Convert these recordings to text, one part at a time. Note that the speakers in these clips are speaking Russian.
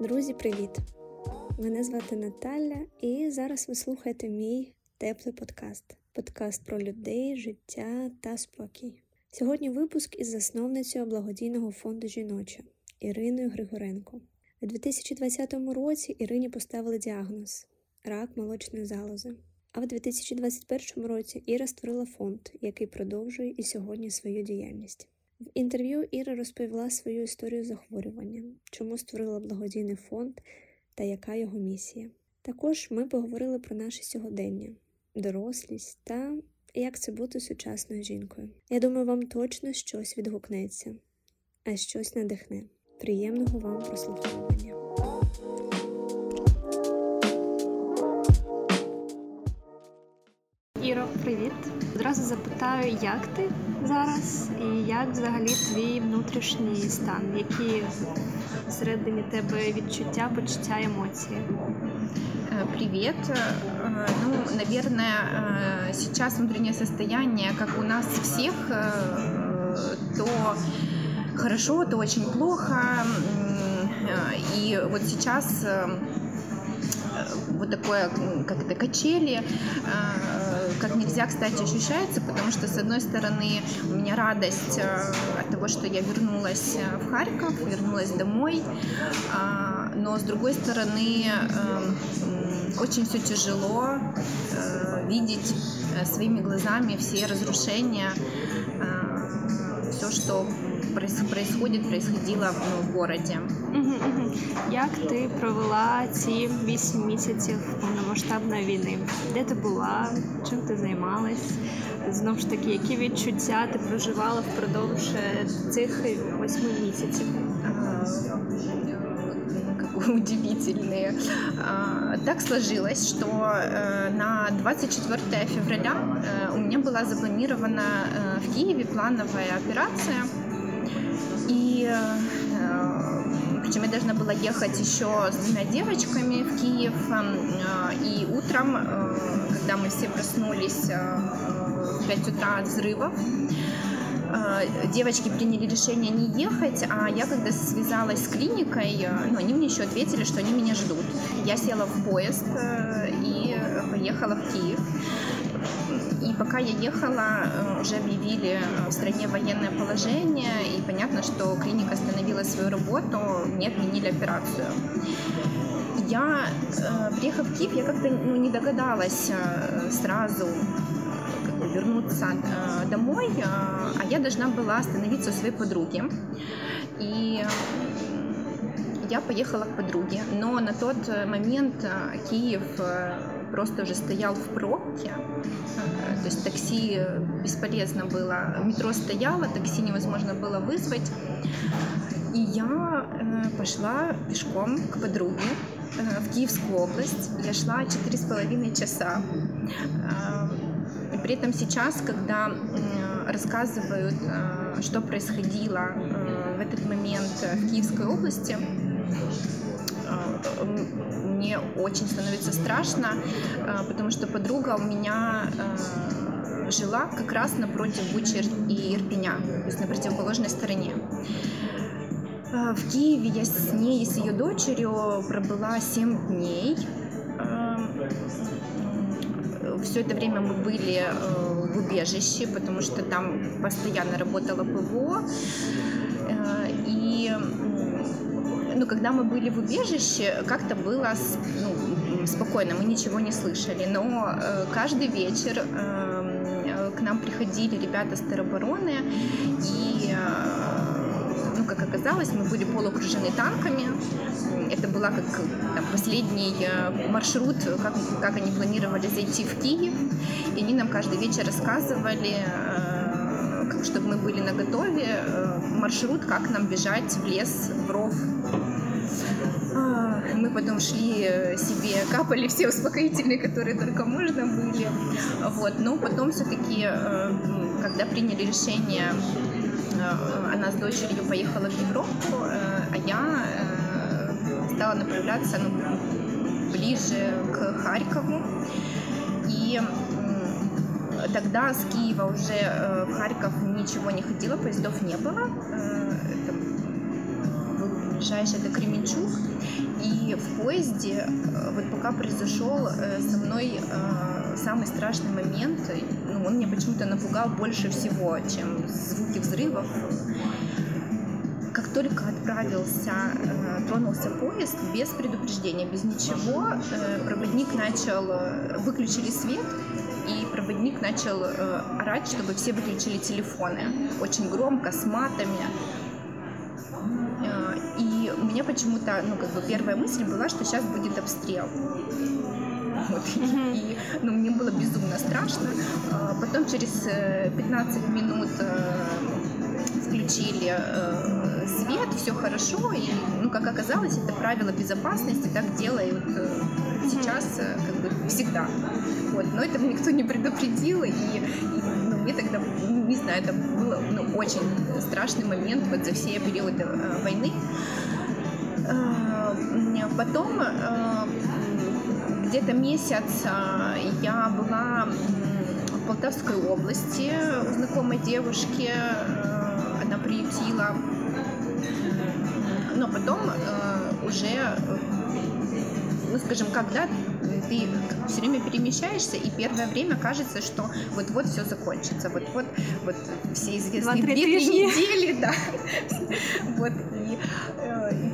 Друзі, привіт! Мене звати Наталя, і зараз ви слухаєте мій теплий подкаст подкаст про людей, життя та спокій. Сьогодні випуск із засновницею благодійного фонду жіноча Іриною Григоренко. У 2020 році Ірині поставили діагноз рак молочної залози. А в 2021 році Іра створила фонд, який продовжує і сьогодні свою діяльність. В інтерв'ю Іра розповіла свою історію захворювання, чому створила благодійний фонд та яка його місія. Також ми поговорили про наше сьогодення, дорослість та як це бути сучасною жінкою. Я думаю, вам точно щось відгукнеться, а щось надихне. Приємного вам прослуховування. Іро, привіт! Одразу запитаю, як ти зараз і як взагалі твій внутрішній стан, які всередині тебе відчуття, почуття, емоції? Привет. Ну, наверное, сейчас внутреннее состояние, как у нас всех, то хорошо, то очень плохо. И вот сейчас вот такое, как это, качели, как нельзя, кстати, ощущается, потому что, с одной стороны, у меня радость от того, что я вернулась в Харьков, вернулась домой, но, с другой стороны, очень все тяжело видеть своими глазами все разрушения, все, что происходит, происходило ну, в городі. Як ти провела ці вісім місяців повномасштабної війни? Де ти була? Чим ти займалась? Знову ж таки, які відчуття ти проживала впродовж цих восьми місяців? удивительные. Так сложилось, что на 24 февраля у меня была запланирована в Киеве плановая операция и э, причем я должна была ехать еще с двумя девочками в Киев. Э, и утром, э, когда мы все проснулись в 5 утра от взрывов, девочки приняли решение не ехать, а я когда связалась с клиникой, ну, они мне еще ответили, что они меня ждут. Я села в поезд и поехала в Киев. Пока я ехала, э, уже объявили э, в стране военное положение, и понятно, что клиника остановила свою работу, мне отменили операцию. Я, э, приехав в Киев, я как-то ну, не догадалась сразу вернуться домой, а я должна была остановиться у своей подруги. И я поехала к подруге, но на тот момент Киев просто уже стоял в пробке. То есть такси бесполезно было. Метро стояло, такси невозможно было вызвать. И я э, пошла пешком к подруге э, в Киевскую область. Я шла четыре с половиной часа. И при этом сейчас, когда рассказывают, что происходило в этот момент в Киевской области, мне очень становится страшно, э, потому что подруга у меня э, жила как раз напротив Бучи и Ирпеня, то есть на противоположной стороне. Э, в Киеве я с ней и с ее дочерью пробыла 7 дней. Все это время мы были в убежище, потому что там постоянно работала ПВО. И ну, когда мы были в убежище, как-то было ну, спокойно, мы ничего не слышали. Но э, каждый вечер э, к нам приходили ребята с теробороны, и, э, ну, как оказалось, мы были полуокружены танками. Это была как там, последний э, маршрут, как, как они планировали зайти в Киев. И они нам каждый вечер рассказывали, э, чтобы мы были на готове, э, маршрут, как нам бежать в лес, в ров, мы потом шли э, себе, капали все успокоительные, которые только можно были. Вот. Но потом все-таки, э, когда приняли решение, э, она с дочерью поехала в Европу, а я стала направляться ну, ближе к Харькову. И тогда с Киева уже в Харьков ничего не ходило, поездов не было. Это ближайшая это Кременчуг. И в поезде, вот пока произошел со мной самый страшный момент, ну, он меня почему-то напугал больше всего, чем звуки взрывов как только отправился, э, тронулся поезд, без предупреждения, без ничего, э, проводник начал, э, выключили свет, и проводник начал орать, чтобы все выключили телефоны. Очень громко, с матами. Меня почему-то, ну, как бы первая мысль была, что сейчас будет обстрел. Вот. Mm-hmm. И ну, мне было безумно страшно. Потом через 15 минут включили э, свет, все хорошо, и, ну, как оказалось, это правило безопасности, так делают э, сейчас, э, как бы, всегда. Вот, но этого никто не предупредил, и, и ну, мне тогда, не знаю, это был ну, очень страшный момент вот за все периоды э, войны. Э, потом э, где-то месяц э, я была в Полтавской области у знакомой девушки, она приютила. Но потом уже, ну скажем, когда ты все время перемещаешься, и первое время кажется, что вот-вот все закончится, вот-вот вот все известные две-три недели, да. Вот,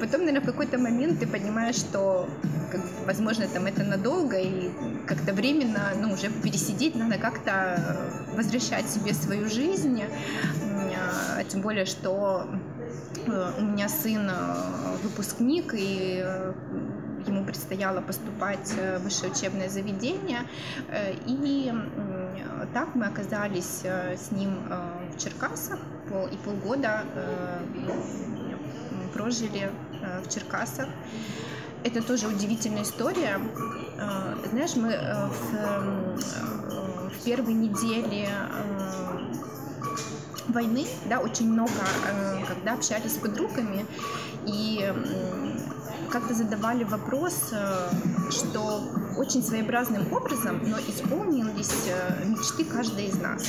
потом, наверное, в какой-то момент ты понимаешь, что как, возможно, там это надолго, и как-то временно, ну, уже пересидеть, надо как-то возвращать себе свою жизнь, а тем более, что э, у меня сын э, выпускник, и э, ему предстояло поступать в высшее учебное заведение. И так мы оказались с ним в Черкасах и полгода прожили в Черкасах. Это тоже удивительная история. Знаешь, мы в, в первой неделе войны, да, очень много, э, когда общались с подругами, и как-то задавали вопрос, э, что очень своеобразным образом, но исполнились э, мечты каждой из нас.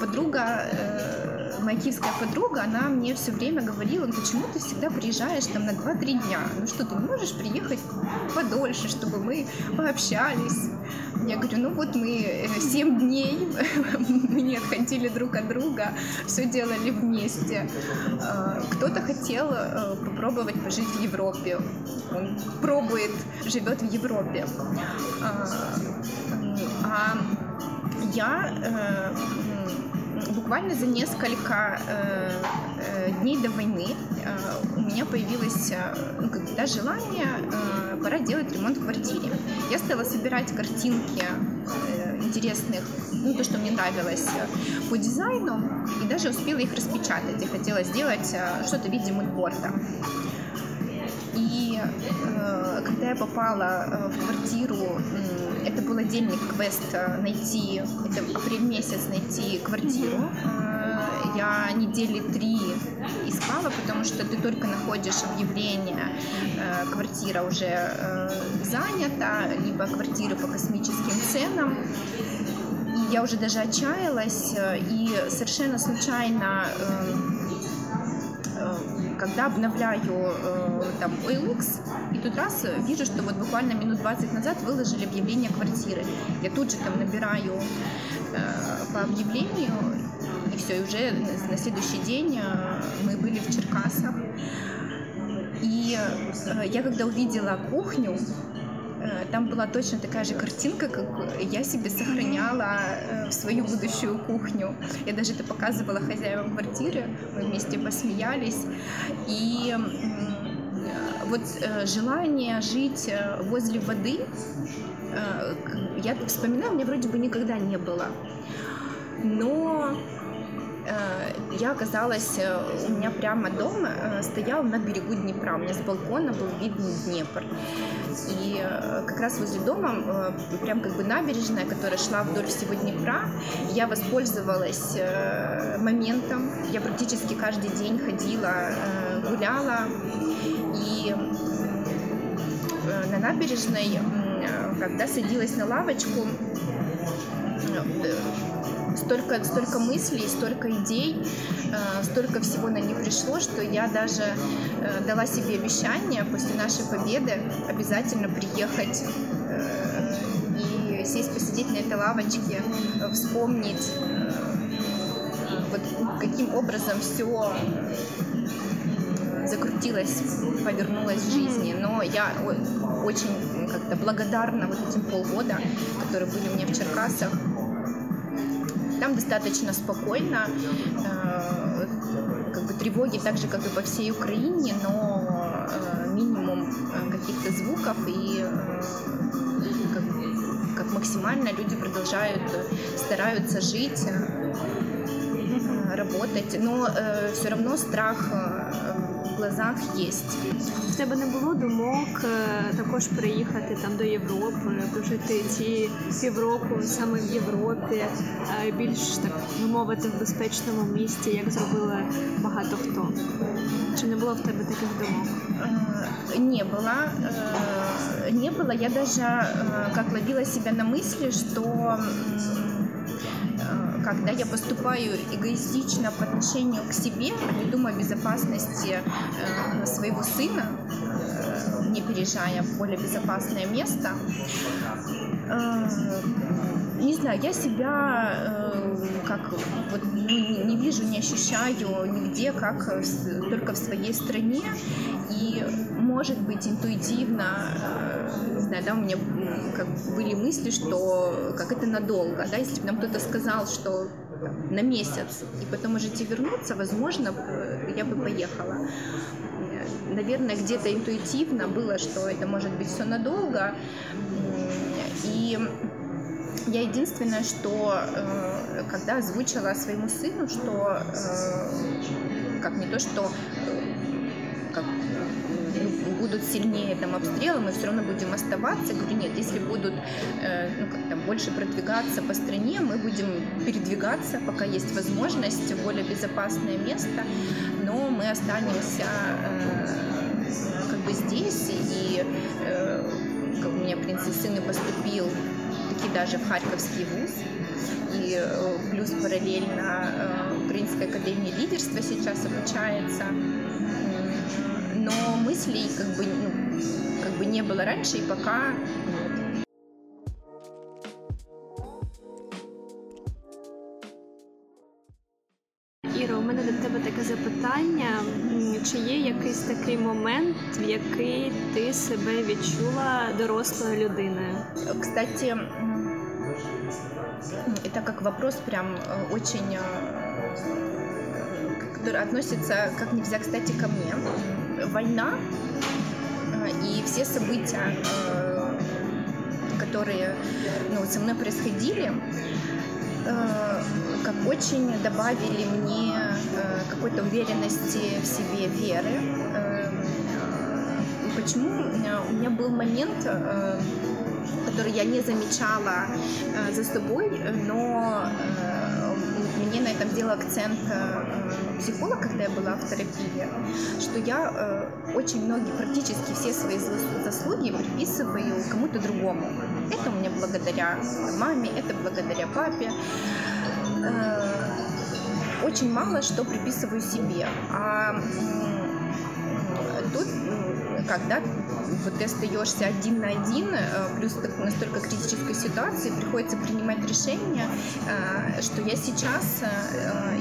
Подруга, моя киевская подруга, она мне все время говорила, почему ты всегда приезжаешь там на 2-3 дня? Ну что, ты не можешь приехать подольше, чтобы мы пообщались? Я говорю, ну вот мы 7 дней, мы не отходили друг от друга, все делали вместе. Кто-то хотел попробовать пожить в Европе. Он пробует, живет в Европе. А я э, буквально за несколько э, э, дней до войны у меня появилось ну, как, да, желание, пора делать ремонт в квартире. Я стала собирать картинки интересных, ну, то, что мне нравилось по дизайну, и даже успела их распечатать. Я хотела сделать что-то в виде мудборда. И э, когда я попала э, в квартиру, это был отдельный квест э, найти, это апрель месяц найти квартиру. Э, я недели три искала, потому что ты только находишь объявление, э, квартира уже э, занята, либо квартиры по космическим ценам. И я уже даже отчаялась, и совершенно случайно э, когда обновляю э, там OLX, и тут раз вижу, что вот буквально минут 20 назад выложили объявление квартиры. Я тут же там набираю э, по объявлению, и все, и уже на следующий день э, мы были в Черкасах. И э, я когда увидела кухню, Э, там была точно такая же картинка, как я себе сохраняла э, свою будущую кухню. Я даже это показывала хозяевам квартиры, мы вместе посмеялись. И вот э, желание жить возле воды, я вспоминаю, у меня вроде бы никогда не было. Но Э, я оказалась, э, у меня прямо дома э, стоял на берегу Днепра, у меня с балкона был виден Днепр. И как раз возле дома, прям как бы набережная, которая шла вдоль всего Днепра, я воспользовалась моментом, я практически каждый день ходила, гуляла, и на набережной, когда садилась на лавочку, столько, столько мыслей, столько идей, э, столько всего на них пришло, что я даже э, дала себе обещание после нашей победы обязательно приехать э, и сесть, посидеть на этой лавочке, вспомнить, вот каким образом все закрутилась, повернулась в жизни. Но я очень как-то благодарна вот этим полгода, которые были у меня в Черкасах. Там достаточно спокойно, э, как бы тревоги так же, как и по всей Украине, но э, минимум э, каких-то звуков и как, как максимально люди продолжают, стараются жить, работать, но все равно страх глазах є. В тебе не було думок е, також приїхати там до Європи, пожити ці півроку саме в Європі, е, більш так би мовити в безпечному місті, як зробили багато хто. Чи не було в тебе таких думок? Е, не было. Не было. Я даже как ловила себя на мысли, что когда я поступаю эгоистично по отношению к себе, не думаю о безопасности э, своего сына, э, не переезжая в более безопасное место, э, не знаю, я себя как вот, ну, не вижу, не ощущаю нигде, как только в своей стране. И, может быть, интуитивно, не знаю, да, у меня как были мысли, что как это надолго, да, если бы нам кто-то сказал, что на месяц, и потом можете вернуться, возможно, я бы поехала. Наверное, где-то интуитивно было, что это может быть все надолго. И я единственное, что э, когда озвучила своему сыну, что э, как не то, что э, как будут сильнее там обстрелы, мы все равно будем оставаться. Я говорю, нет, если будут э, ну, как там, больше продвигаться по стране, мы будем передвигаться, пока есть возможность, в более безопасное место, но мы останемся э, как бы здесь, и э, как у меня, в принципе, сын и поступил таки даже в Харьковский вуз, и э, плюс параллельно э, Украинская академия лидерства сейчас обучается но мыслей как бы, ну, как бы не было раньше и пока Іро, у мене до тебе таке запитання. Чи є якийсь такий момент, в який ти себе відчула дорослою людиною? Кстати, это как вопрос прям э, очень, э, который относится как нельзя, кстати, ко мне война э, и все события, которые ну, со мной происходили, как очень добавили мне какой-то уверенности в себе, веры. Почему? У меня был момент, который я не замечала за собой, но мне на этом делал акцент э, психолог, когда я была в терапии, что я э, очень многие, практически все свои заслуги приписываю кому-то другому. Это у меня благодаря маме, это благодаря папе. Э, очень мало что приписываю себе. А тут, когда вот ты остаешься один на один, э, плюс настолько критической ситуации, приходится принимать решение, э, что я сейчас,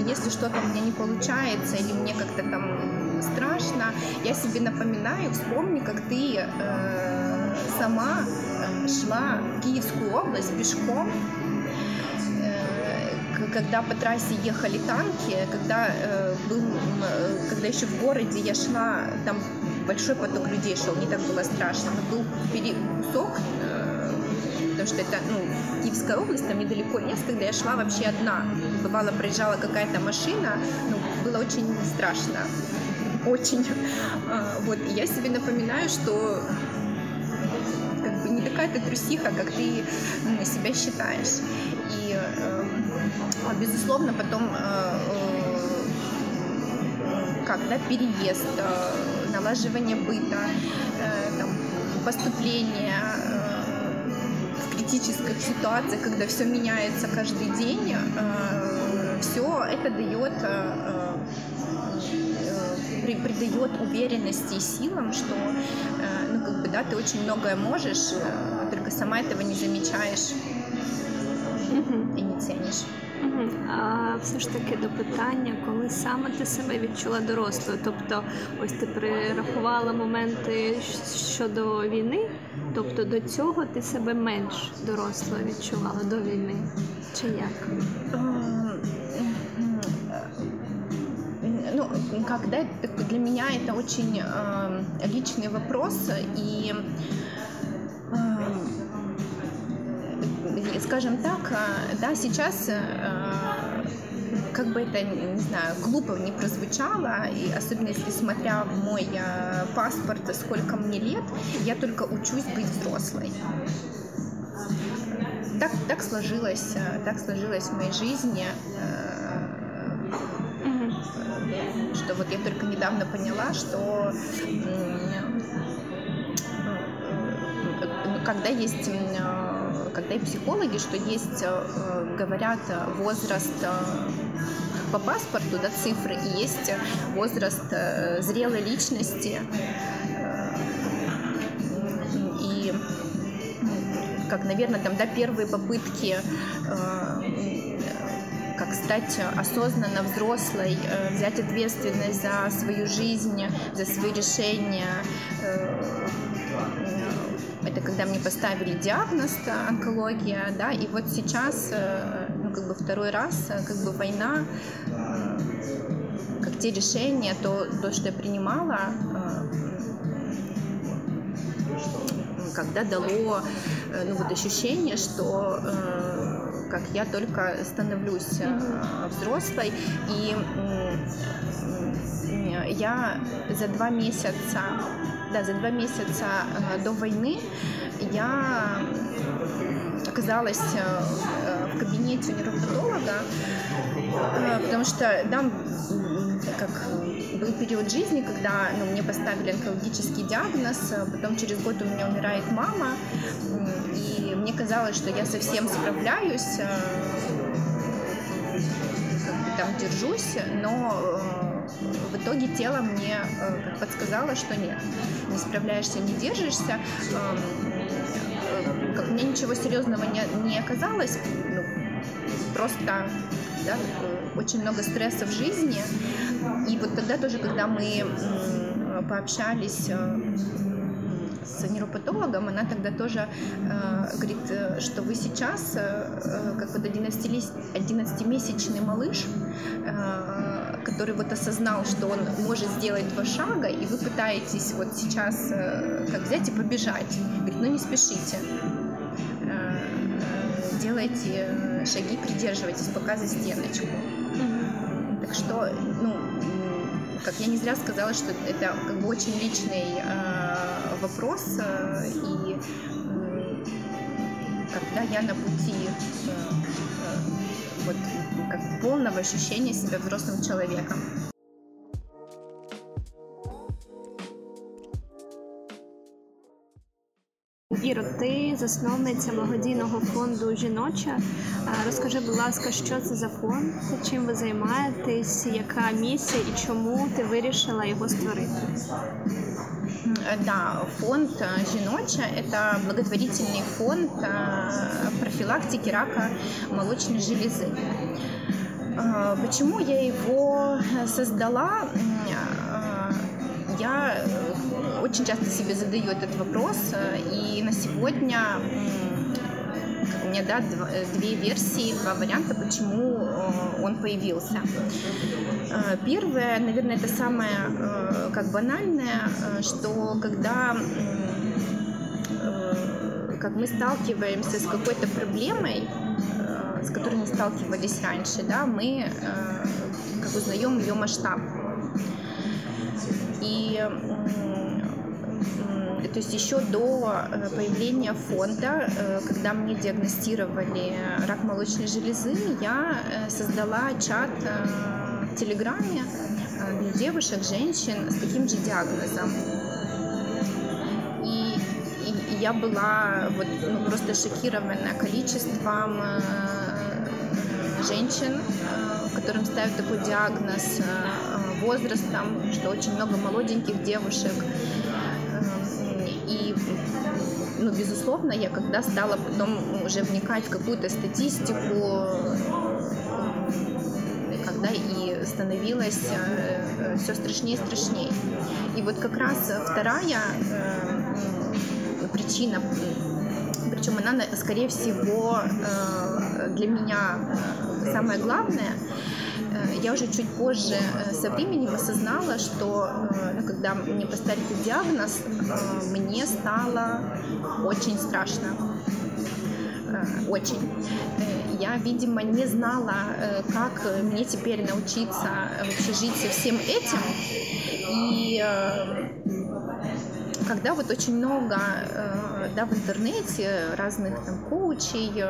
если что-то у меня не получается или мне как-то там страшно, я себе напоминаю, вспомни, как ты сама шла в Киевскую область пешком, когда по трассе ехали танки, когда был, когда еще в городе я шла, там большой поток людей шел, не так было страшно. Но был кусок, э, потому что это, ну, Киевская область, там недалеко лес, когда я шла вообще одна. Бывало, проезжала какая-то машина, ну, было очень страшно. Очень. А, вот, и я себе напоминаю, что как бы не такая ты трусиха, как ты ну, себя считаешь. И, э, безусловно, потом э, когда переезд, налаживание быта, э, там, поступление э, в критических ситуациях, когда все меняется каждый день, все это дает придает уверенности и силам, что ну, как бы, да, ты очень многое можешь, только сама этого не замечаешь і не ціниш. А все ж таки до питання, коли саме ти себе відчула дорослою? Тобто, ось ти прирахувала моменти щодо війни, тобто до цього ти себе менш дорослою відчувала до війни? Чи як? Ну, когда для меня это очень э, личный вопрос, и скажем так, да, сейчас как бы это, не знаю, глупо не прозвучало, и особенно если смотря в мой паспорт, сколько мне лет, я только учусь быть взрослой. Так, так сложилось, так сложилось в моей жизни, что вот я только недавно поняла, что когда есть когда и психологи, что есть, э, говорят, возраст э, по паспорту, да, цифры, и есть возраст э, зрелой личности. И как, наверное, там, да, первые попытки как стать осознанно взрослой, взять ответственность за свою жизнь, за свои решения, это когда мне поставили диагноз онкология, да, и вот сейчас, э, ну, как бы второй раз, э, как бы война, э, как те решения, то, то что я принимала, когда дало, ну, вот ощущение, что как я только становлюсь взрослой, и я за два месяца да, за два месяца э, до войны я оказалась э, в кабинете у нейропатолога, э, потому что да, как был период жизни, когда ну, мне поставили онкологический диагноз, потом через год у меня умирает мама, и мне казалось, что я совсем справляюсь, там держусь, но в итоге тело мне э, подсказало, что нет, не справляешься, не держишься. Эм, э, как мне ничего серьезного не, не оказалось, ну, просто да, э, очень много стресса в жизни. И вот тогда тоже, когда мы пообщались с нейропатологом, она тогда тоже э, говорит, что вы сейчас, э, как вот 11-месячный малыш, э, который вот осознал, что он может сделать два шага, и вы пытаетесь вот сейчас э, как взять и побежать. Говорит, ну не спешите. Э, э, делайте шаги, придерживайтесь пока за стеночку. Так что, ну, как я не зря сказала, что это как бы очень личный вопрос, и когда я на пути вот как полного ощущения себя взрослым человеком. Іро, ти засновниця благодійного фонду жіноча. Розкажи, будь ласка, що це за фонд, чим ви займаєтесь, яка місія і чому ти вирішила його створити? Да, фонд «Жіноча» – это благотворительный фонд профилактики рака молочной железы. Почему я его создала? Я очень часто себе задаю этот вопрос, и на сегодня у меня да, две версии, два варианта, почему он появился. Первое, наверное, это самое как банальное, что когда как мы сталкиваемся с какой-то проблемой, с которой не сталкивались раньше, да, мы как узнаем ее масштаб. И то есть еще до э, появления фонда, э, когда мне диагностировали рак молочной железы, я э, создала чат в Телеграме для девушек, женщин с таким же диагнозом. Я была вот, ну, просто шокирована количеством женщин, которым ставят такой диагноз возрастом, что очень много молоденьких девушек. И ну, безусловно, я когда стала потом уже вникать в какую-то статистику, когда и становилось э, все страшнее и страшнее. И вот как раз вторая э, причина, причем она, скорее всего, э, для меня самое главное, я уже чуть позже со временем осознала, что ну, когда мне поставили диагноз, мне стало очень страшно. Очень я, видимо, не знала, э, как мне теперь научиться вообще жить со всем этим. И э, когда вот очень много э, да, в интернете разных там коучей,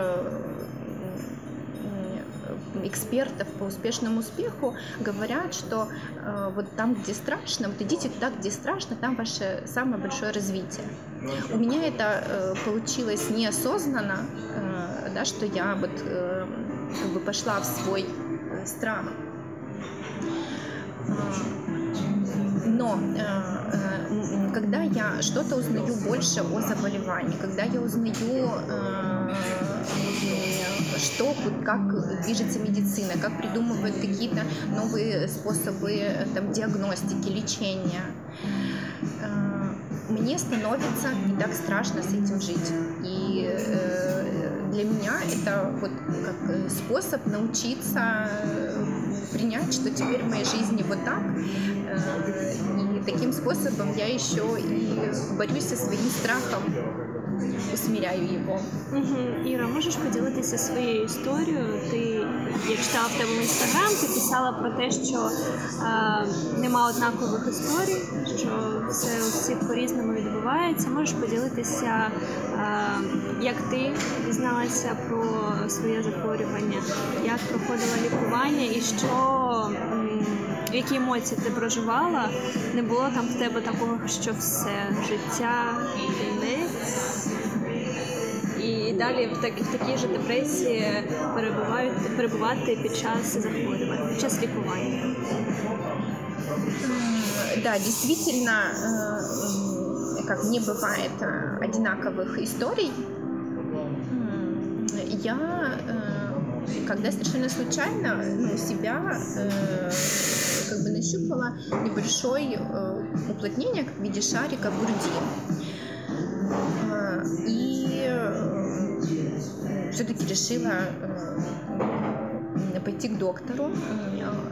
экспертов по успешному успеху говорят, что э, вот там, где страшно, вот идите туда, где страшно, там ваше самое большое развитие. У меня это э, получилось неосознанно, э, да, что я вот э, как бы пошла в свой э, страх. Э, э, когда я что-то узнаю больше о заболевании, когда я узнаю что, как движется медицина, как придумывают какие-то новые способы там, диагностики, лечения. Э, мне становится не так страшно с этим жить. И э, для меня это вот как способ научиться принять, что теперь в моей жизни вот так. Э, и таким способом я еще и борюсь со своим страхом усміряю його. Угу. Іра, можеш поділитися своєю історією? Ти, я читала в тебе в інстаграм, ти писала про те, що е, нема однакових історій, що все у всіх по-різному відбувається. Можеш поділитися, е, як ти дізналася про своє захворювання, як проходила лікування і що. Які емоції ти проживала? Не було там в тебе такого, що все життя кінець, і далі в, так, в такій же депресії перебувають перебувати під час захворювання, під час лікування. Да, действительно, э, как не бывает э, одинаковых историй, я э, когда совершенно случайно ну, себя как бы нащупала небольшое уплотнение в виде шарика в груди. И все-таки решила э, пойти к доктору,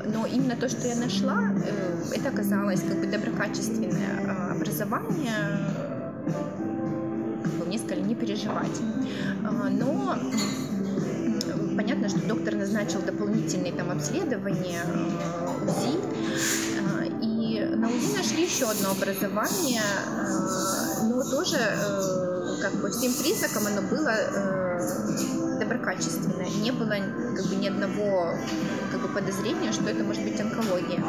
но именно то, что я нашла, э, это оказалось как бы доброкачественное э, образование, как бы мне сказали не переживать. Но понятно, что доктор назначил дополнительные там обследования, УЗИ, и на УЗИ нашли еще одно образование, но тоже как по всем признакам оно было э, доброкачественное. Не было как бы ни одного как бы, подозрения, что это может быть онкология.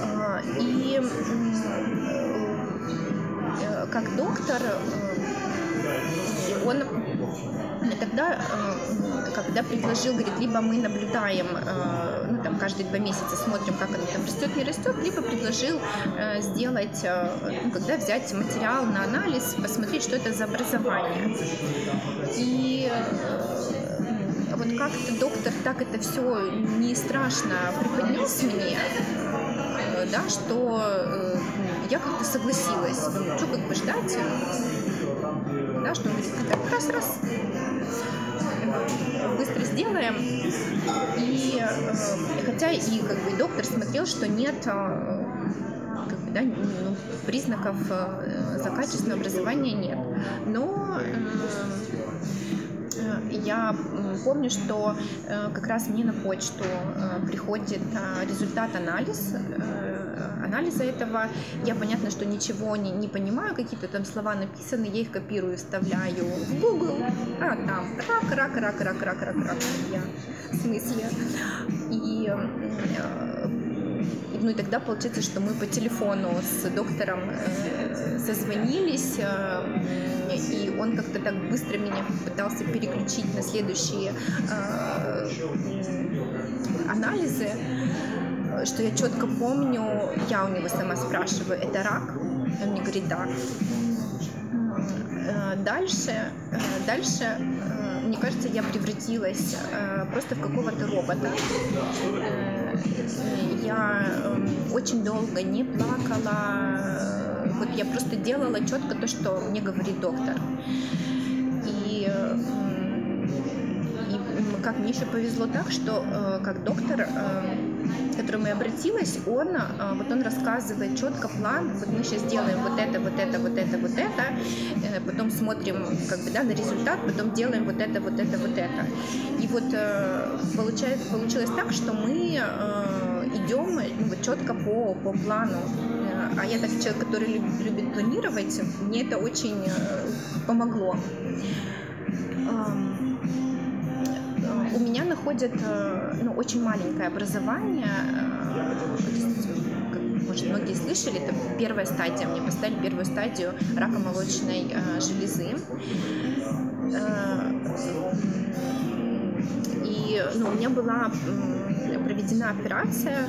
Э, и э, как доктор, э, он тогда, э, когда предложил, говорит, либо мы наблюдаем, э, ну, там, каждые два месяца смотрим, как оно там растет, не растет, либо предложил сделать, ну, когда взять материал на анализ, посмотреть, что это за образование. И вот как-то доктор так это все не страшно преподнес мне, да, что я как-то согласилась. Что как бы ждать? Да, что говорит, так, раз-раз, быстро сделаем. И э, хотя и как бы доктор смотрел, что нет э, как бы, да, ну, признаков э, за качественное образование нет. Но я помню, что как раз мне на почту приходит результат анализ анализа этого. Я, понятно, что ничего не, не понимаю, какие-то там слова написаны, я их копирую, вставляю в Google, а там рак, рак, рак, рак, рак, рак, рак, я в смысле. И э, ну и тогда получается, что мы по телефону с доктором созвонились, и он как-то так быстро меня пытался переключить на следующие анализы, что я четко помню, я у него сама спрашиваю, это рак? Он мне говорит, да. Дальше, дальше мне кажется, я превратилась э, просто в какого-то робота. Э, я э, очень долго не плакала. Вот я просто делала четко то, что мне говорит доктор. И, и как мне еще повезло так, что как доктор к которому я обратилась, он, а, вот он рассказывает четко план, вот мы сейчас делаем вот это, вот это, вот это, вот это, э, потом смотрим как бы, да, на результат, потом делаем вот это, вот это, вот это. И вот э, получается, получилось так, что мы э, идем ну, вот, четко по, по плану. А я так человек, который любит, любит планировать, мне это очень помогло у меня находят э, ну, очень маленькое образование. Э, может, многие слышали, это первая стадия. Мне поставили первую стадию рака молочной э, железы. И ну, у меня была проведена операция,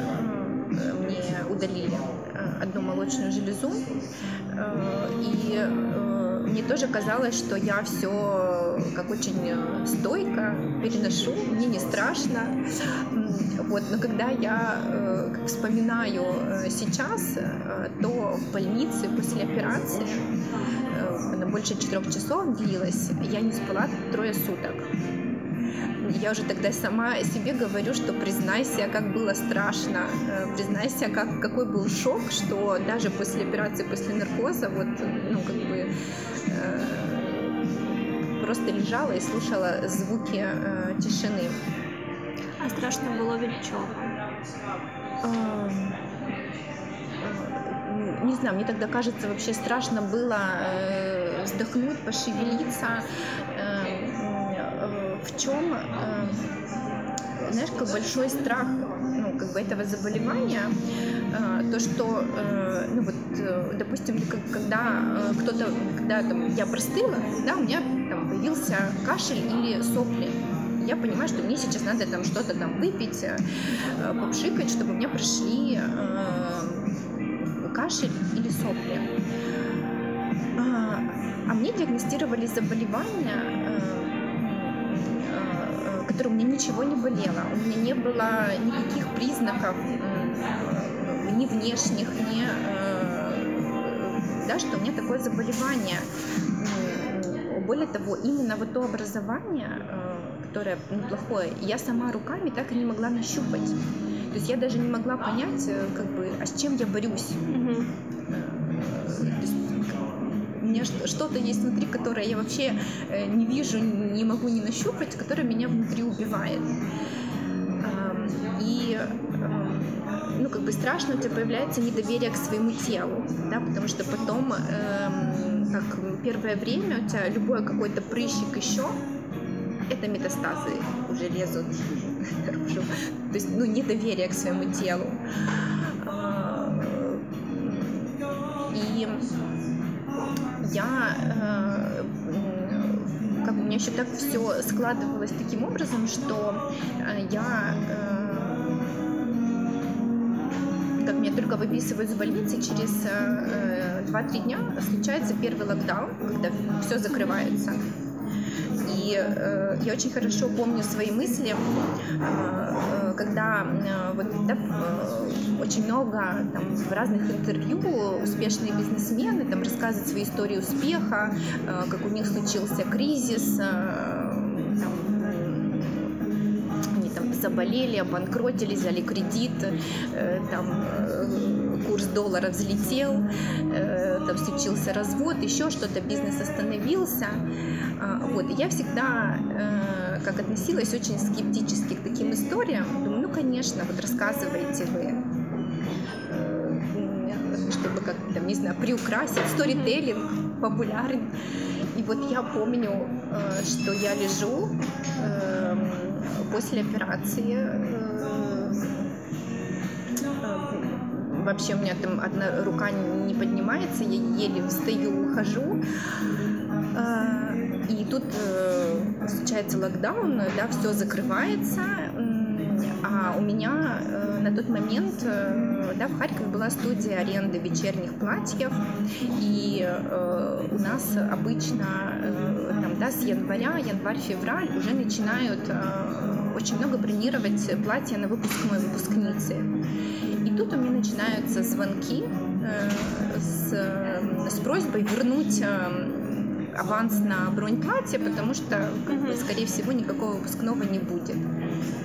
мне удалили одну молочную железу, и мне тоже казалось, что я все как очень э, стойко переношу, мне не страшно. Вот, но когда я э, как вспоминаю э, сейчас, то в больнице после операции, она больше четырех часов длилась, я не спала трое суток я уже тогда сама себе говорю, что признайся, как было страшно, э, признайся, как, какой был шок, что даже после операции, после наркоза, вот, ну, как бы, э, просто лежала и слушала звуки э, тишины. А страшно было від чого? Э, не знаю, мне тогда кажется, вообще страшно было вздохнуть, пошевелиться, в чем, знаешь, как большой страх ну, как бы этого заболевания, э, то, что, э, ну вот, допустим, когда кто-то, когда там, я простыла, да, у меня там появился кашель или сопли, я понимаю, что мне сейчас надо там что-то там выпить, попшикать, чтобы у меня прошли кашель или сопли. А, а мне диагностировали заболевание которой у меня ничего не болело. У меня не было никаких признаков ни внешних, ни э, да, что у меня такое заболевание. Более того, именно вот то образование, э, которое неплохое, я сама руками так и не могла нащупать. То есть я даже не могла понять, э, как бы, а с чем я борюсь. Угу меня что-то есть внутри, которое я вообще э, не вижу, не могу не нащупать, которое меня внутри убивает. И ну, как бы страшно у тебя появляется недоверие к своему телу, да, потому что потом, эм, как первое время, у тебя любой какой-то прыщик еще, это метастазы уже лезут наружу. То есть, ну, недоверие к своему телу. А, и я э, как у меня еще так все складывалось таким образом, что э, я э, как меня только выписывают из больницы, через 2-3 дня случается первый локдаун, когда все закрывается. И э, я очень хорошо помню свои мысли, э, когда э, вот, да, э, очень много там, в разных интервью успешные бизнесмены там, рассказывают свои истории успеха, э, как у них случился кризис, э, заболели, обанкротили, взяли кредит, э, там э, курс доллара взлетел, э, там случился развод, еще что-то, бизнес остановился. А, вот, я всегда э, как относилась очень скептически к таким историям. Думаю, ну, конечно, вот рассказываете вы, э, чтобы как там, не знаю, приукрасить, сторителлинг популярен. И вот я помню, что я лежу э, после операции, вообще у меня там одна рука не поднимается, я еле встаю, хожу. А, и тут э, случается локдаун, да, все закрывается, а у меня э, на тот момент э, да, в Харькове была студия аренды вечерних платьев, и у нас обычно там, да, с января, январь-февраль уже начинают очень много бронировать платья на выпускной выпускницы. И тут у меня начинаются звонки э, с, с просьбой вернуть э, аванс на бронь платья, потому что, как бы, скорее всего, никакого выпускного не будет.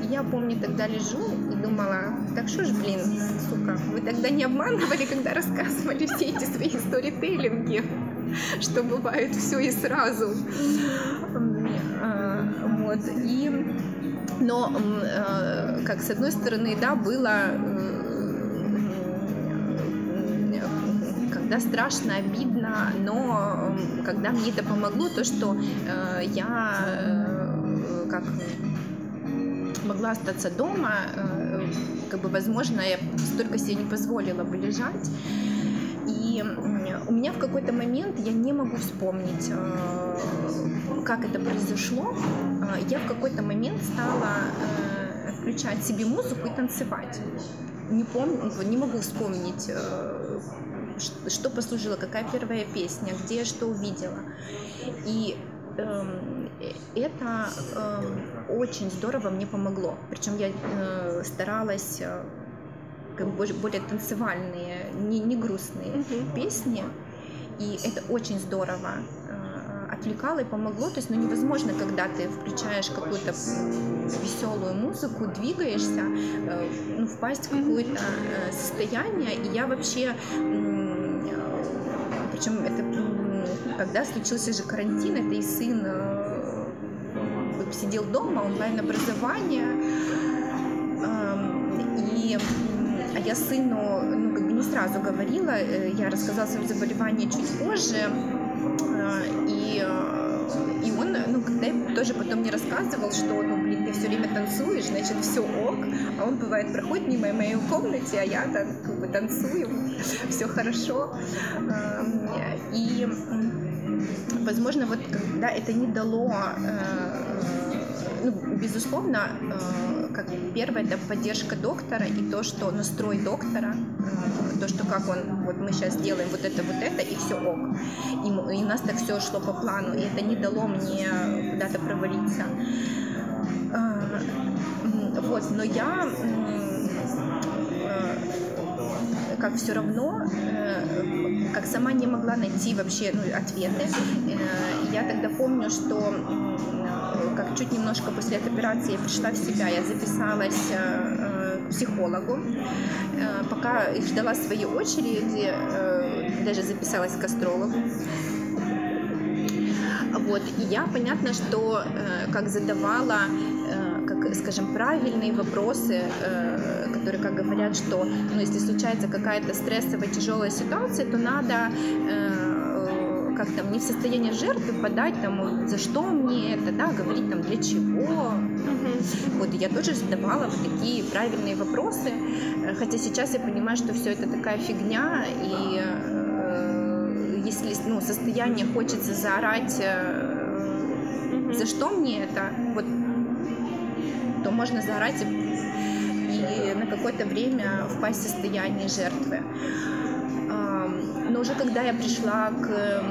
И я помню, тогда лежу и думала, так что ж, блин, сука, вы тогда не обманывали, когда рассказывали все эти свои сторителлинги, что бывает все и сразу. Вот, и но, э, как с одной стороны, да, было когда страшно, обидно, но когда мне это помогло, то, что э, я э, как могла остаться дома, э, как бы, возможно, я столько себе не позволила бы лежать. И у меня в какой-то момент, я не могу вспомнить, как это произошло, я в какой-то момент стала включать себе музыку и танцевать. Не помню, не могу вспомнить, что послужило, какая первая песня, где я что увидела. И эм, это эм, очень здорово мне помогло. Причем я э, старалась э, как бы более танцевальные, не, не грустные uh-huh. песни. И это очень здорово отвлекало и помогло. То есть, ну, невозможно, когда ты включаешь какую-то веселую музыку, двигаешься, э, ну, впасть в какое-то э, состояние. И я вообще причем это когда случился же карантин, это и сын э, сидел дома, онлайн-образование, и а я сыну ну, как бы не сразу говорила, я рассказала свое заболевание чуть позже, и, и он, ну, когда я тоже потом мне рассказывал, что, ну, блин, ты все время танцуешь, значит, все ок, а он, бывает, проходит мимо моей комнате, а я так, как бы, танцую, все хорошо, и, возможно, вот когда это не дало, э, ну, безусловно, э, как первое, это поддержка доктора и то, что настрой доктора, э, то, что как он, вот мы сейчас делаем вот это, вот это, и все ок. И, и у нас так все шло по плану, и это не дало мне куда-то провалиться. Вот, но я как все равно, э, как сама не могла найти вообще ну, ответы. Э, я тогда помню, что как чуть немножко после этой операции я пришла в себя, я записалась э, к психологу, пока ждала своей очереди, даже записалась к астрологу. Вот, и я, понятно, что как задавала как, скажем, правильные вопросы, э, которые, как говорят, что, ну, если случается какая-то стрессовая, тяжелая ситуация, то надо э, как там не в состоянии жертвы подать там за что мне это да говорить там для чего. Вот я тоже задавала вот такие правильные вопросы э, хотя сейчас я понимаю что все это такая фигня и э, если ну состояние хочется заорать э, за что мне это вот то можно заорать и на какое-то время впасть в состояние жертвы. Уже когда я пришла к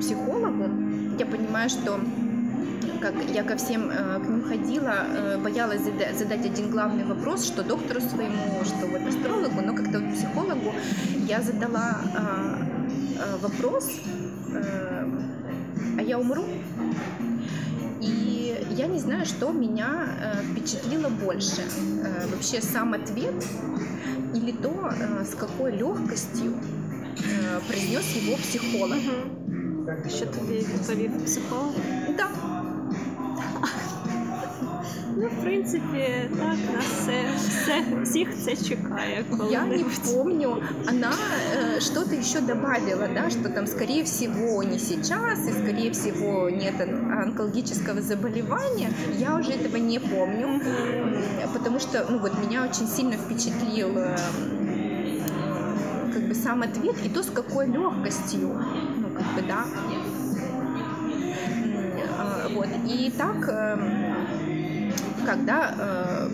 психологу, я понимаю, что как я ко всем э, к ним ходила, э, боялась задать один главный вопрос, что доктору своему, что вот астрологу, но как-то вот психологу я задала а, а, вопрос, э, а я умру? И я не знаю, что меня э, впечатлило больше. Э, вообще сам ответ или то, э, с какой легкостью э, произнес его психолог. Угу. Що тобі відповів психолог? Да. Ну, в принципе, так, нас все, все, всех це чекає. Я не помню, она э, что-то еще добавила, да, что там, скорее всего, не сейчас, и, скорее всего, нет онкологического заболевания. Я уже этого не помню, потому что, ну, вот меня очень сильно впечатлил э, бы сам ответ, и то, с какой легкостью, ну, как бы, да. Вот. И так, эм, когда э,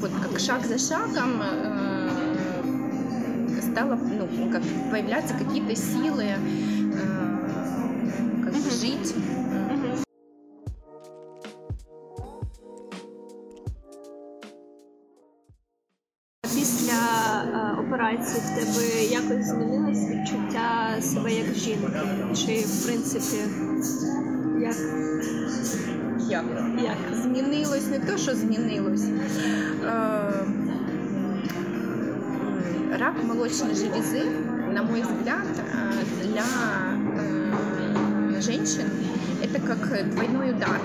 вот как шаг за шагом э, стало ну, как появляться какие-то силы э, как бы жить. Після операції в тебе якось змінилось відчуття себе як жінки? Чи в принципі як? Як? Як? Змінилось не то, що змінилось. Е, Рак молочной железы, на мой взгляд, э, для э, женщин это как двойной удар.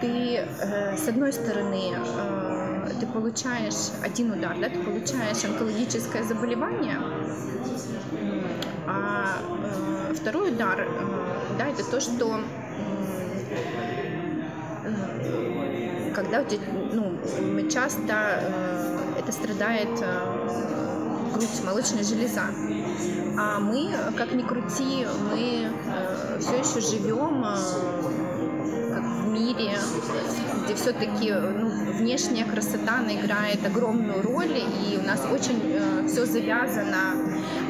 Ты, э, с одной стороны, э, ты получаешь один удар, да, ты получаешь онкологическое заболевание, а э, второй удар, э, да, это то, что э, когда у тебя, ну, часто э, это страдает грудь, молочная железа. А мы, как ни крути, мы все еще живем в мире, где все-таки ну, внешняя красота она играет огромную роль, и у нас очень э, все завязано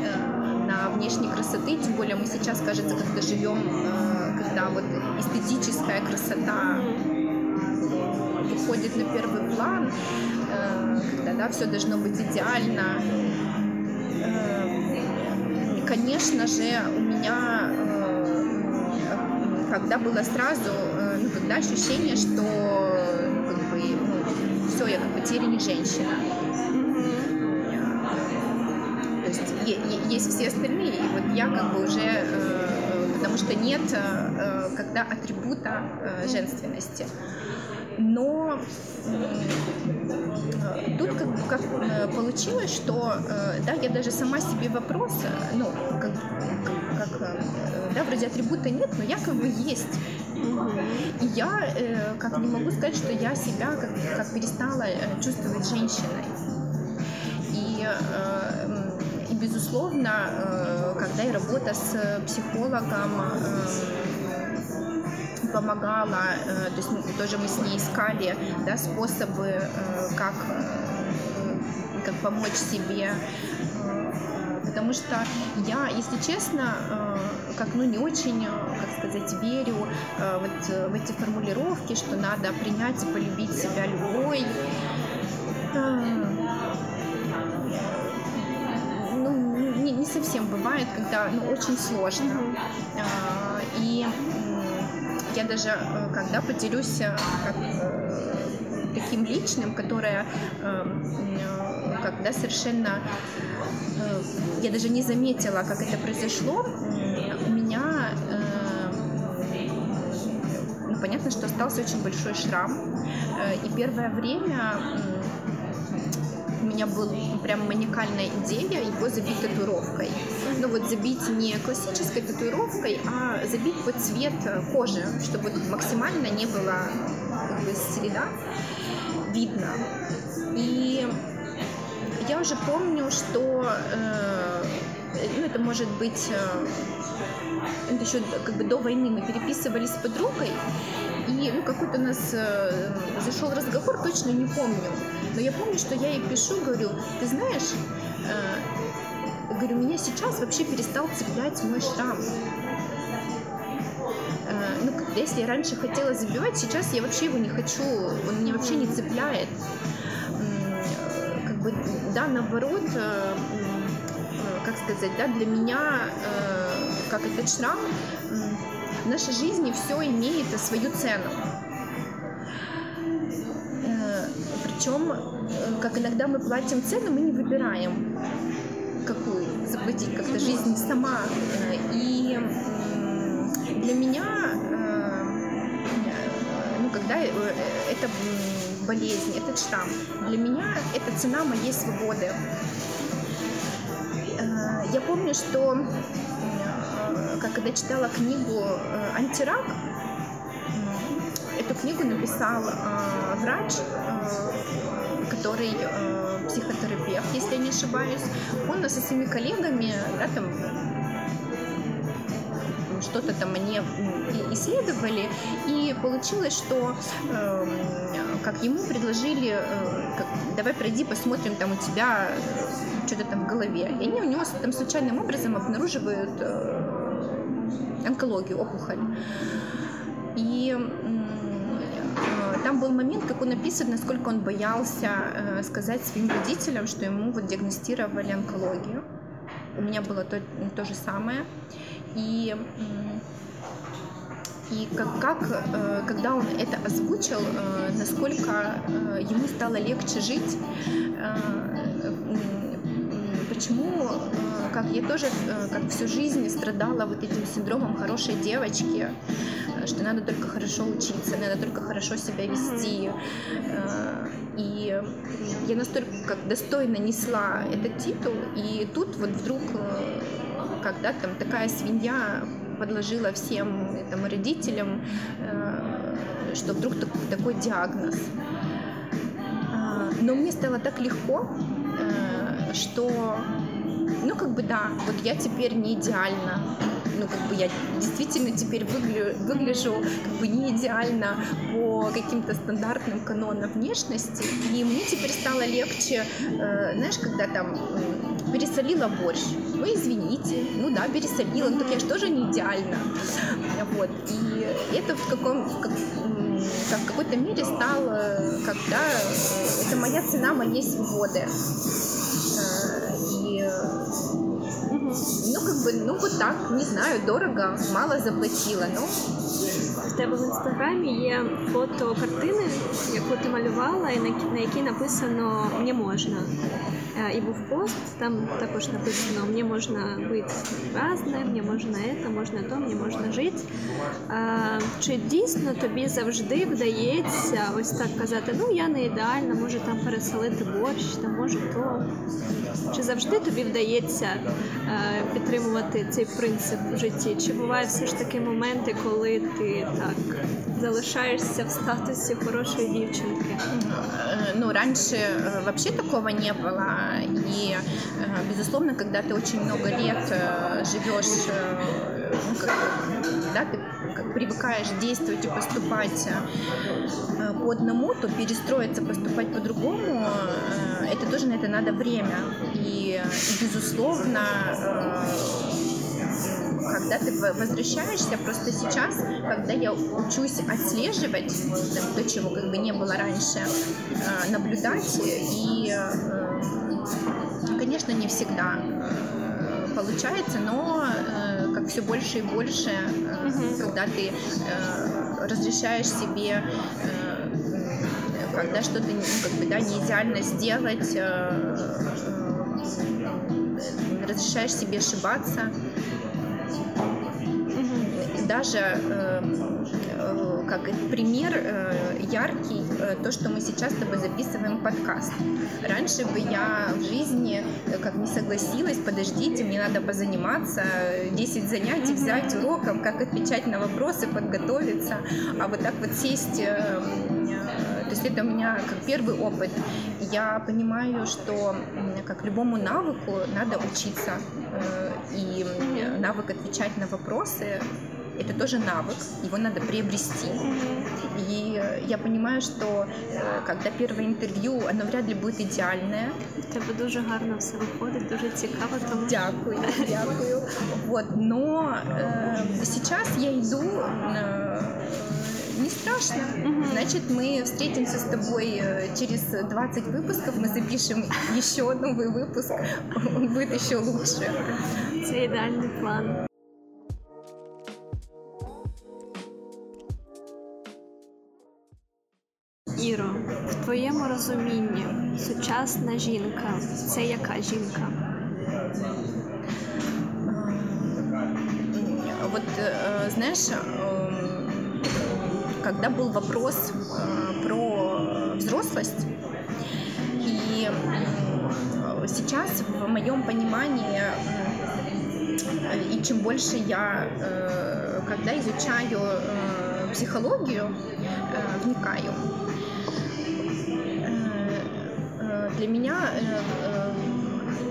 э, на внешней красоты, тем более мы сейчас, кажется, как-то живем, э, когда вот эстетическая красота выходит на первый план, э, когда да, все должно быть идеально. Э, конечно же, у меня э, когда было сразу, ну, когда ощущение, что все, я как бы теперь не женщина. То есть есть все остальные, и вот я как бы уже, потому что нет когда атрибута женственности. Но тут как, как э, получилось, что э, да, я даже сама себе вопрос, ну, как, как э, да, вроде атрибута нет, но я как бы есть. И я как не могу сказать, что я себя как, как перестала чувствовать женщиной. И, и безусловно, когда я работа с психологом, помогала, э, то есть тоже мы с ней искали да, способы, э, как, э, как помочь себе, потому что я, если честно, как ну не очень, как сказать, верю вот в эти формулировки, что надо принять и полюбить себя любой. Ну, не, не совсем бывает, когда ну, очень сложно. И я даже, э, когда поделюсь э, как, э, таким личным, которое когда совершенно я даже не заметила, как это произошло, у меня ну, понятно, что остался очень большой шрам. И первое время у меня была прям маникальная идея его забить татуировкой. Ну вот забить не классической татуировкой, а забить под цвет кожи, чтобы максимально не было как бы, следа видно. И я уже помню, что э, ну, это может быть э, это еще как бы до войны мы переписывались с подругой, и ну, какой-то у нас э, зашел разговор, точно не помню. Но я помню, что я ей пишу, говорю, ты знаешь, э, говорю, меня сейчас вообще перестал цеплять мой шрам. Э, ну, если я раньше хотела забивать, сейчас я вообще его не хочу, он меня вообще не цепляет. Бы, да, наоборот, э, э, как сказать, да, для меня, э, как этот шрам, в нашей жизни все имеет свою цену. Причем, как иногда мы платим цену, мы не выбираем, какую заплатить, как-то жизнь сама. И для меня, ну, когда это болезнь, этот шрам, для меня это цена моей свободы. Я помню, что как когда читала книгу «Антирак», эту книгу написал врач, который психотерапевт, если я не ошибаюсь. Он со своими коллегами да, там, что-то там они исследовали, и получилось, что э, как ему предложили, э, как, давай пройди, посмотрим там у тебя что-то там в голове. И они у него там случайным образом обнаруживают э, онкологию, опухоль. И э, там был момент, как он описывает, насколько он боялся э, сказать своим родителям, что ему вот диагностировали онкологию. У меня было то, то же самое. И и как, как э, когда он это озвучил, э, насколько э, ему стало легче жить, почему, как я тоже как всю жизнь страдала вот этим синдромом хорошей девочки, что надо только хорошо учиться, надо только хорошо себя вести. И я настолько как достойно несла этот титул, и тут вот вдруг когда там такая свинья подложила всем там, родителям, э, что вдруг такой диагноз. А, но мне стало так легко, э, что, ну как бы да, вот я теперь не идеальна, ну, как бы я действительно теперь выгляжу, выгляжу как бы не идеально по каким-то стандартным канонам внешности, и мне теперь стало легче, э, знаешь, когда там пересолила борщ. Ну, извините, ну да, пересолила, но так я же тоже не идеально. Вот. И это в каком, в как, в какой-то мере стало, когда э, это моя цена моей свободы. Э, и ну, как бы, ну вот так, не знаю, дорого, мало заплатила, ну. Тебе в інстаграмі є фото картини, яку ти малювала, і на якій написано «Мені можна. І був пост, там також написано Мені можна бути разне, мені можна це, можна то, мені можна жити. Чи дійсно тобі завжди вдається ось так казати, ну я не ідеальна, можу там переселити борщ, там може то. Чи завжди тобі вдається підтримувати цей принцип в житті? Чи бувають все ж таки моменти, коли ти так залишаешься в статусе хорошей девчонки? Ну, раньше вообще такого не было. И, безусловно, когда ты очень много лет живешь, ну, как, да, ты привыкаешь действовать и поступать по одному, то перестроиться, поступать по-другому, это тоже на это надо время. И безусловно, когда ты возвращаешься, просто сейчас, когда я учусь отслеживать то, чего как бы не было раньше, э, наблюдать, и, э, конечно, не всегда э, получается, но как все больше и больше, когда ты разрешаешь себе когда что-то ну, как бы, да, не идеально сделать, разрешаешь себе ошибаться, даже э, э, как пример э, яркий, то, что мы сейчас с тобой записываем подкаст. Раньше бы я в жизни как не согласилась, подождите, мне надо позаниматься, 10 занятий взять уроком, как отвечать на вопросы, подготовиться, а вот так вот сесть то есть это у меня как первый опыт. Я понимаю, что как любому навыку надо учиться. И навык отвечать на вопросы это тоже навык, его надо приобрести. И я понимаю, что э, когда первое интервью, оно вряд ли будет идеальное. Тебе дуже гарно все виходить, дуже цікаво. Тому... Дякую, дякую. Вот, но э, сейчас я иду э, не страшно. Значит, мы встретимся с тобой э, через 20 выпусков, мы запишем еще новый выпуск, он будет еще лучше. Это идеальный план. Іро, в твоєму розумінні сучасна жінка це яка жінка? Вот знаешь, когда был вопрос про взрослость, и сейчас в моем понимании, и чем больше я, когда изучаю психологию вникаю, для меня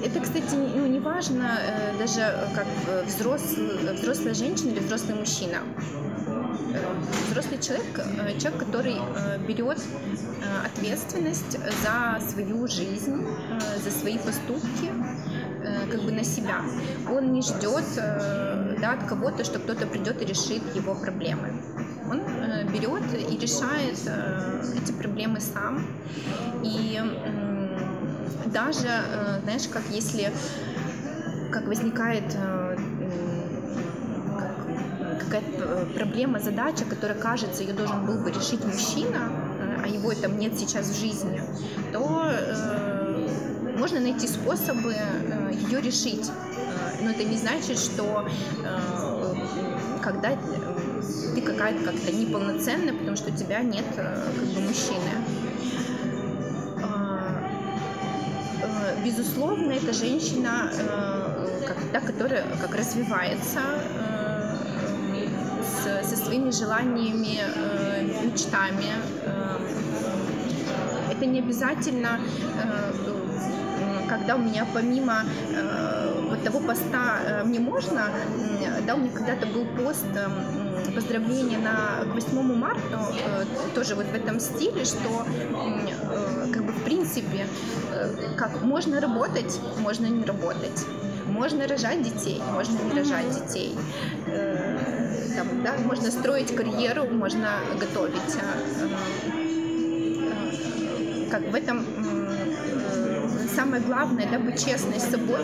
это, кстати, ну, не важно даже как взрослый, взрослая женщина или взрослый мужчина взрослый человек, э, человек, который э, берет э, ответственность за свою жизнь, за свои поступки, как бы на себя. Он не ждет да, от кого-то, что кто-то придет и решит его проблемы. Он берет и решает эти проблемы сам. И даже, знаешь, как если как возникает какая-то э, проблема, задача, которая, кажется, ее должен был бы решить мужчина, э, а его там нет сейчас в жизни, то э, можно найти способы э, ее решить. Э, но это не значит, что э, когда ты какая-то как-то неполноценная, потому что у тебя нет э, как бы мужчины. Безусловно, эта женщина, как, да, которая как развивается, со своими желаниями, э, мечтами. Э, это не обязательно, э, когда у меня помимо вот того поста «мне можно», да, у меня когда-то был пост поздравления на, к 8 марта, тоже вот в этом стиле, что принципе, как можно работать, можно не работать. Можно рожать детей, можно не рожать детей там, да, можно строить карьеру, можно готовить. А, а, как в этом самое главное, да, быть честной с собой,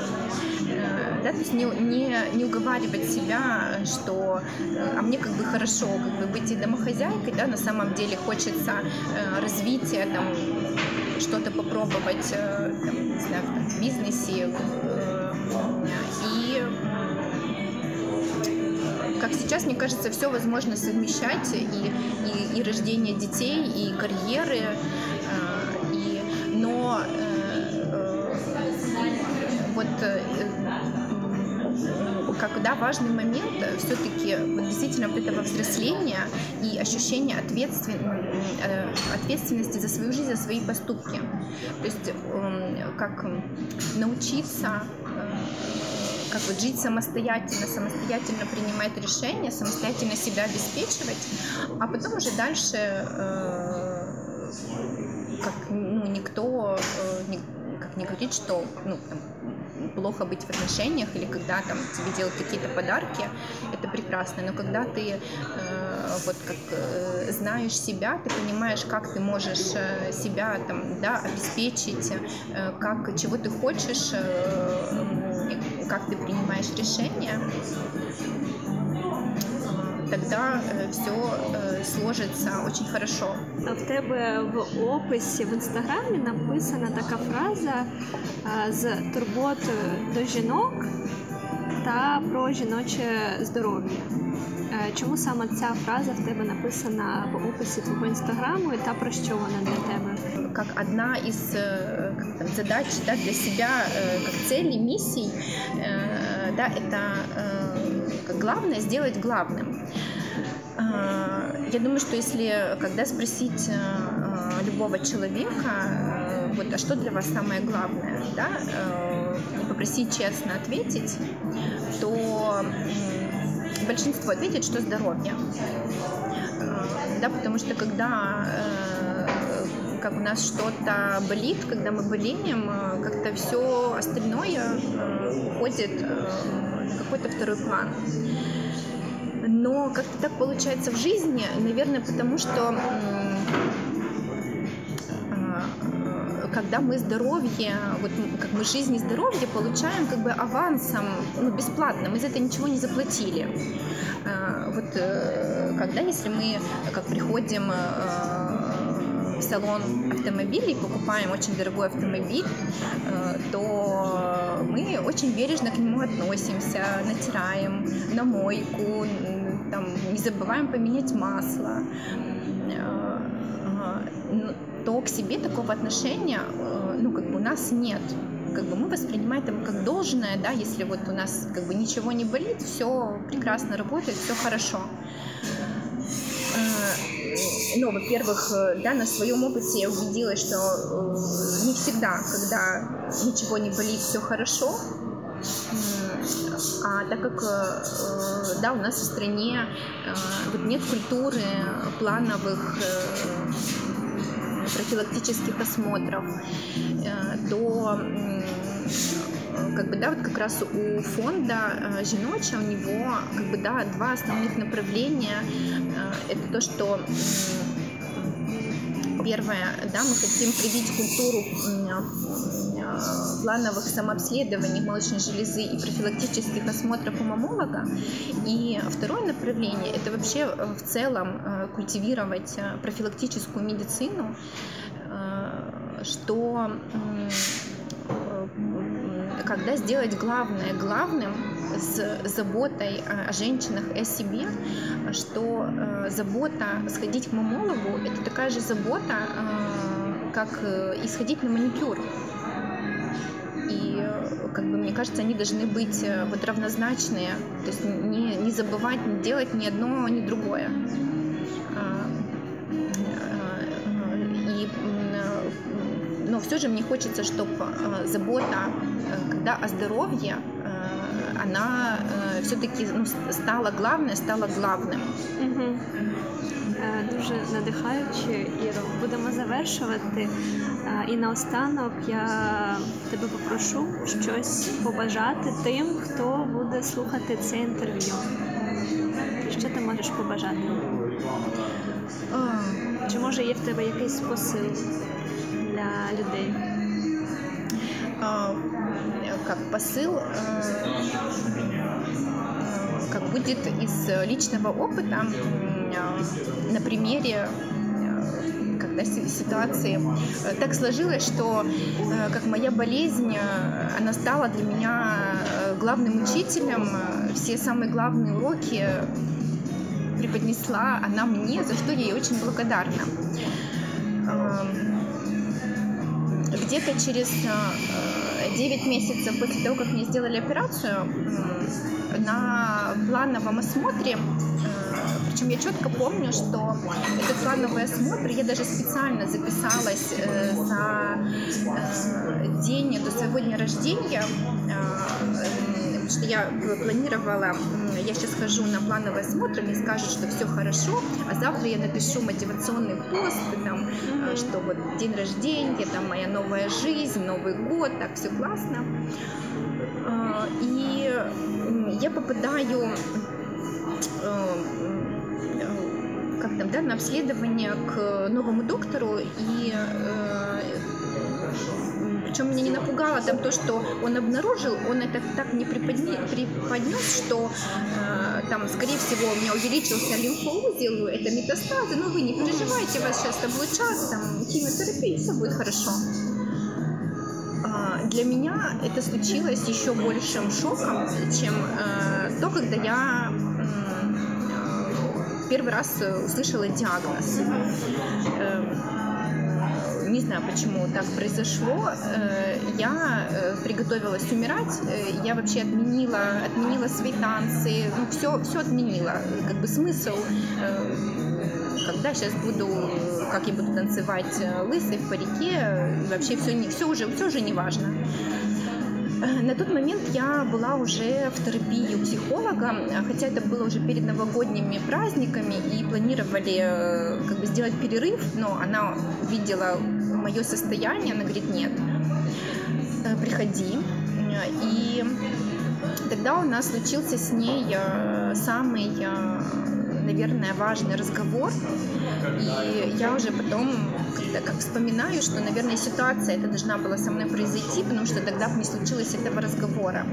э, да, то есть не, не, не уговаривать себя, что э, а мне как бы хорошо как бы быть и домохозяйкой, да, на самом деле хочется э, развития, там, что-то попробовать, там, не знаю, в бизнесе, и как сейчас, мне кажется, все возможно совмещать, и, и, и рождение детей, и карьеры, э, и, но э, э, вот когда важный момент все-таки вот действительно вот этого взросления и ощущения ответствен... ответственности за свою жизнь, за свои поступки. То есть эм, как научиться как вот жить самостоятельно, самостоятельно принимать решения, самостоятельно себя обеспечивать, а потом уже дальше э, как ну, никто э, не, как не говорит, что ну, там, плохо быть в отношениях или когда там тебе делают какие-то подарки, это прекрасно. Но когда ты э, вот как э, знаешь себя, ты понимаешь, как ты можешь э, себя там да обеспечить, э, как чего ты хочешь. Э, как ты принимаешь решения, тогда э, все э, сложится очень хорошо. А в тебе в описі в інстаграмі написана така фраза з турботою до жінок та про жіноче здоров'я. Чому саме ця фраза в тебе написана в описі твого інстаграму, та про що вона для тебе? Как одна из э, как там, задач да, для себя, э, как целей, миссий, э, да, это как главное сделать главным. Я думаю, что если когда спросить любого человека, вот, а что для вас самое главное, да, и попросить честно ответить, то большинство ответит, что здоровье. Э, да, потому что когда э, как у нас что-то болит, когда мы болеем, э, как-то все остальное уходит какой-то второй план. Но как-то так получается в жизни, наверное, потому что когда мы здоровье, вот как мы жизнь и здоровье получаем как бы авансом, ну, бесплатно, мы за это ничего не заплатили. А, вот э, когда, если мы как приходим э, в салон автомобилей, покупаем очень дорогой автомобиль, э, то мы очень бережно к нему относимся, натираем на мойку, там, не забываем поменять масло то к себе такого отношения, э, ну, как бы у нас нет. Как бы мы воспринимаем это как должное, да, если вот у нас как бы ничего не болит, все прекрасно работает, все хорошо. Ну, во-первых, да, на своем опыте я убедилась, что не всегда, когда ничего не болит, все хорошо. А так как да, у нас в стране вот нет культуры плановых профилактических осмотров, то как бы, да, вот как раз у фонда э, Женоча у него, как бы, да, два основных направления. Э, это то, что Первое, да, мы хотим привить культуру плановых самообследований молочной железы и профилактических осмотров у мамолога. И второе направление – это вообще э, в целом культивировать профилактическую медицину, что когда сделать главное главным с заботой о женщинах и о себе, что э, забота сходить к мамологу – это такая же забота, э, как э, и сходить на маникюр. И как бы мне кажется, они должны быть вот равнозначные, то есть не, не забывать не делать ни одно, ни другое. но все же мне хочется, чтобы э, забота, э, когда о здоровье, э, она все-таки ну, стала главной, стала главним. Угу. Дуже надихаюче, Іро. Будемо завершувати. І наостанок я тебе попрошу щось побажати тим, хто буде слухати це інтерв'ю. Що ти можеш побажати? Чи може є в тебе якийсь посил? Для людей? Как посыл, как будет из личного опыта на примере когда ситуации. Так сложилось, что как моя болезнь, она стала для меня главным учителем, все самые главные уроки преподнесла она мне, за что я ей очень благодарна где-то через 9 э, месяцев после того, как мне сделали операцию, на плановом осмотре, э, причем я четко помню, что этот плановый осмотр, я даже специально записалась э, за день до своего дня рождения, что я планировала, я сейчас хожу на плановый осмотр, мне скажут, что все хорошо, а завтра я напишу мотивационный пост, там, mm-hmm. что вот день рождения, там моя новая жизнь, Новый год, так все классно. А, и я попадаю э, как там, да, на обследование к новому доктору, и э, причем меня не напугало там то, что он обнаружил, он это так не преподнес, преподнес, что э, там, скорее всего, у меня увеличился лимфоузел, это метастазы, но вы не переживайте, вас сейчас облучат, там, химиотерапия, все будет хорошо. А, для меня это случилось еще большим шоком, чем э, то, когда я э, первый раз услышала диагноз. Э, не знаю, почему так произошло. Э, я э, приготовилась умирать, э, я вообще отменила, отменила свои танцы, ну, все, все отменила. Как бы смысл, когда сейчас буду, как я буду танцевать лысой в парике, вообще все, не, все, уже, все уже не важно. На тот момент я была уже в терапии у психолога, хотя это было уже перед новогодними праздниками и планировали как бы сделать перерыв, но она видела мое состояние, она говорит, нет, э, приходи. И тогда у нас случился с ней э, самый, э, наверное, важный разговор. И я уже потом как вспоминаю, что, наверное, ситуация эта должна была со мной произойти, потому что тогда бы не случилось этого разговора.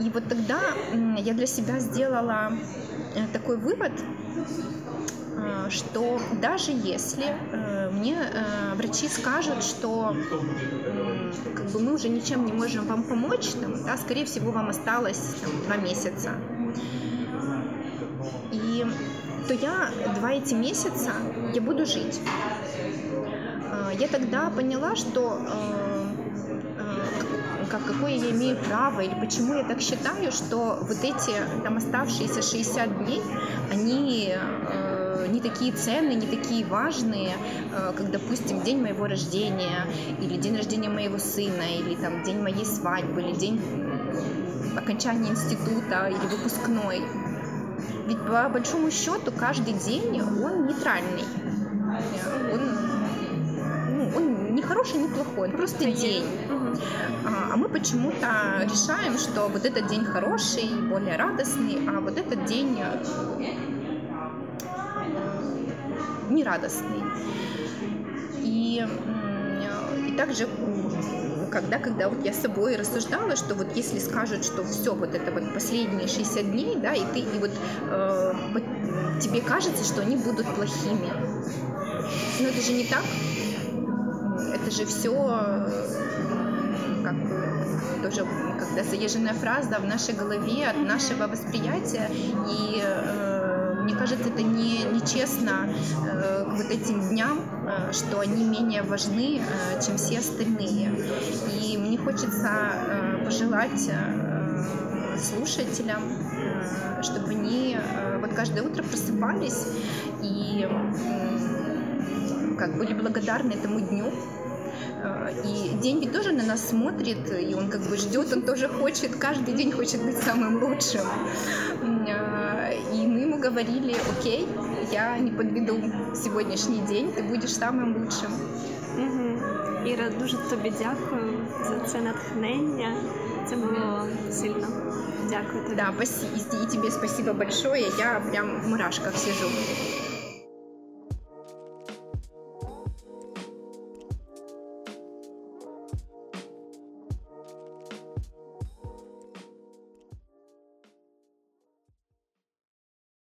И вот тогда я для себя сделала такой вывод, что даже если мне э, врачи скажут, что э, как бы мы уже ничем не можем вам помочь, там, да, скорее всего, вам осталось там, два месяца. И то я два эти месяца я буду жить. Э, я тогда поняла, что э, э, как, какое я имею право или почему я так считаю, что вот эти там оставшиеся 60 дней, они э, э, не такие ценные, не такие важные, э, как, допустим, день моего рождения, или день рождения моего сына, или там день моей свадьбы, или день окончания института, или выпускной. Ведь по большому счету каждый день он нейтральный. Он, ну, он не хороший, не плохой, он просто день. А, а мы почему-то решаем, что вот этот день хороший, более радостный, а вот этот день нерадостный. И, и также когда, когда вот я с собой рассуждала, что вот если скажут, что все, вот это вот последние 60 дней, да, и ты, и вот, э, тебе кажется, что они будут плохими. Но это же не так. Это же все как тоже когда заезженная фраза в нашей голове от нашего восприятия и э, мне кажется, это не, нечестно э, вот этим дням, э, что они менее важны, э, чем все остальные. И мне хочется э, пожелать э, слушателям, э, чтобы они э, вот каждое утро просыпались и э, как были благодарны этому дню, э, и день ведь тоже на нас смотрит, и он как бы ждет, он тоже хочет, каждый день хочет быть самым лучшим Э, и мы ему говорили, окей, я не подведу сегодняшний день, ти будеш самим лучшим. Угу. Іра, дуже тобі дякую за це натхнення. Це було сильно. Дякую тобі. Да, и тебе спасибо большое. Я прям в мурашках сижу.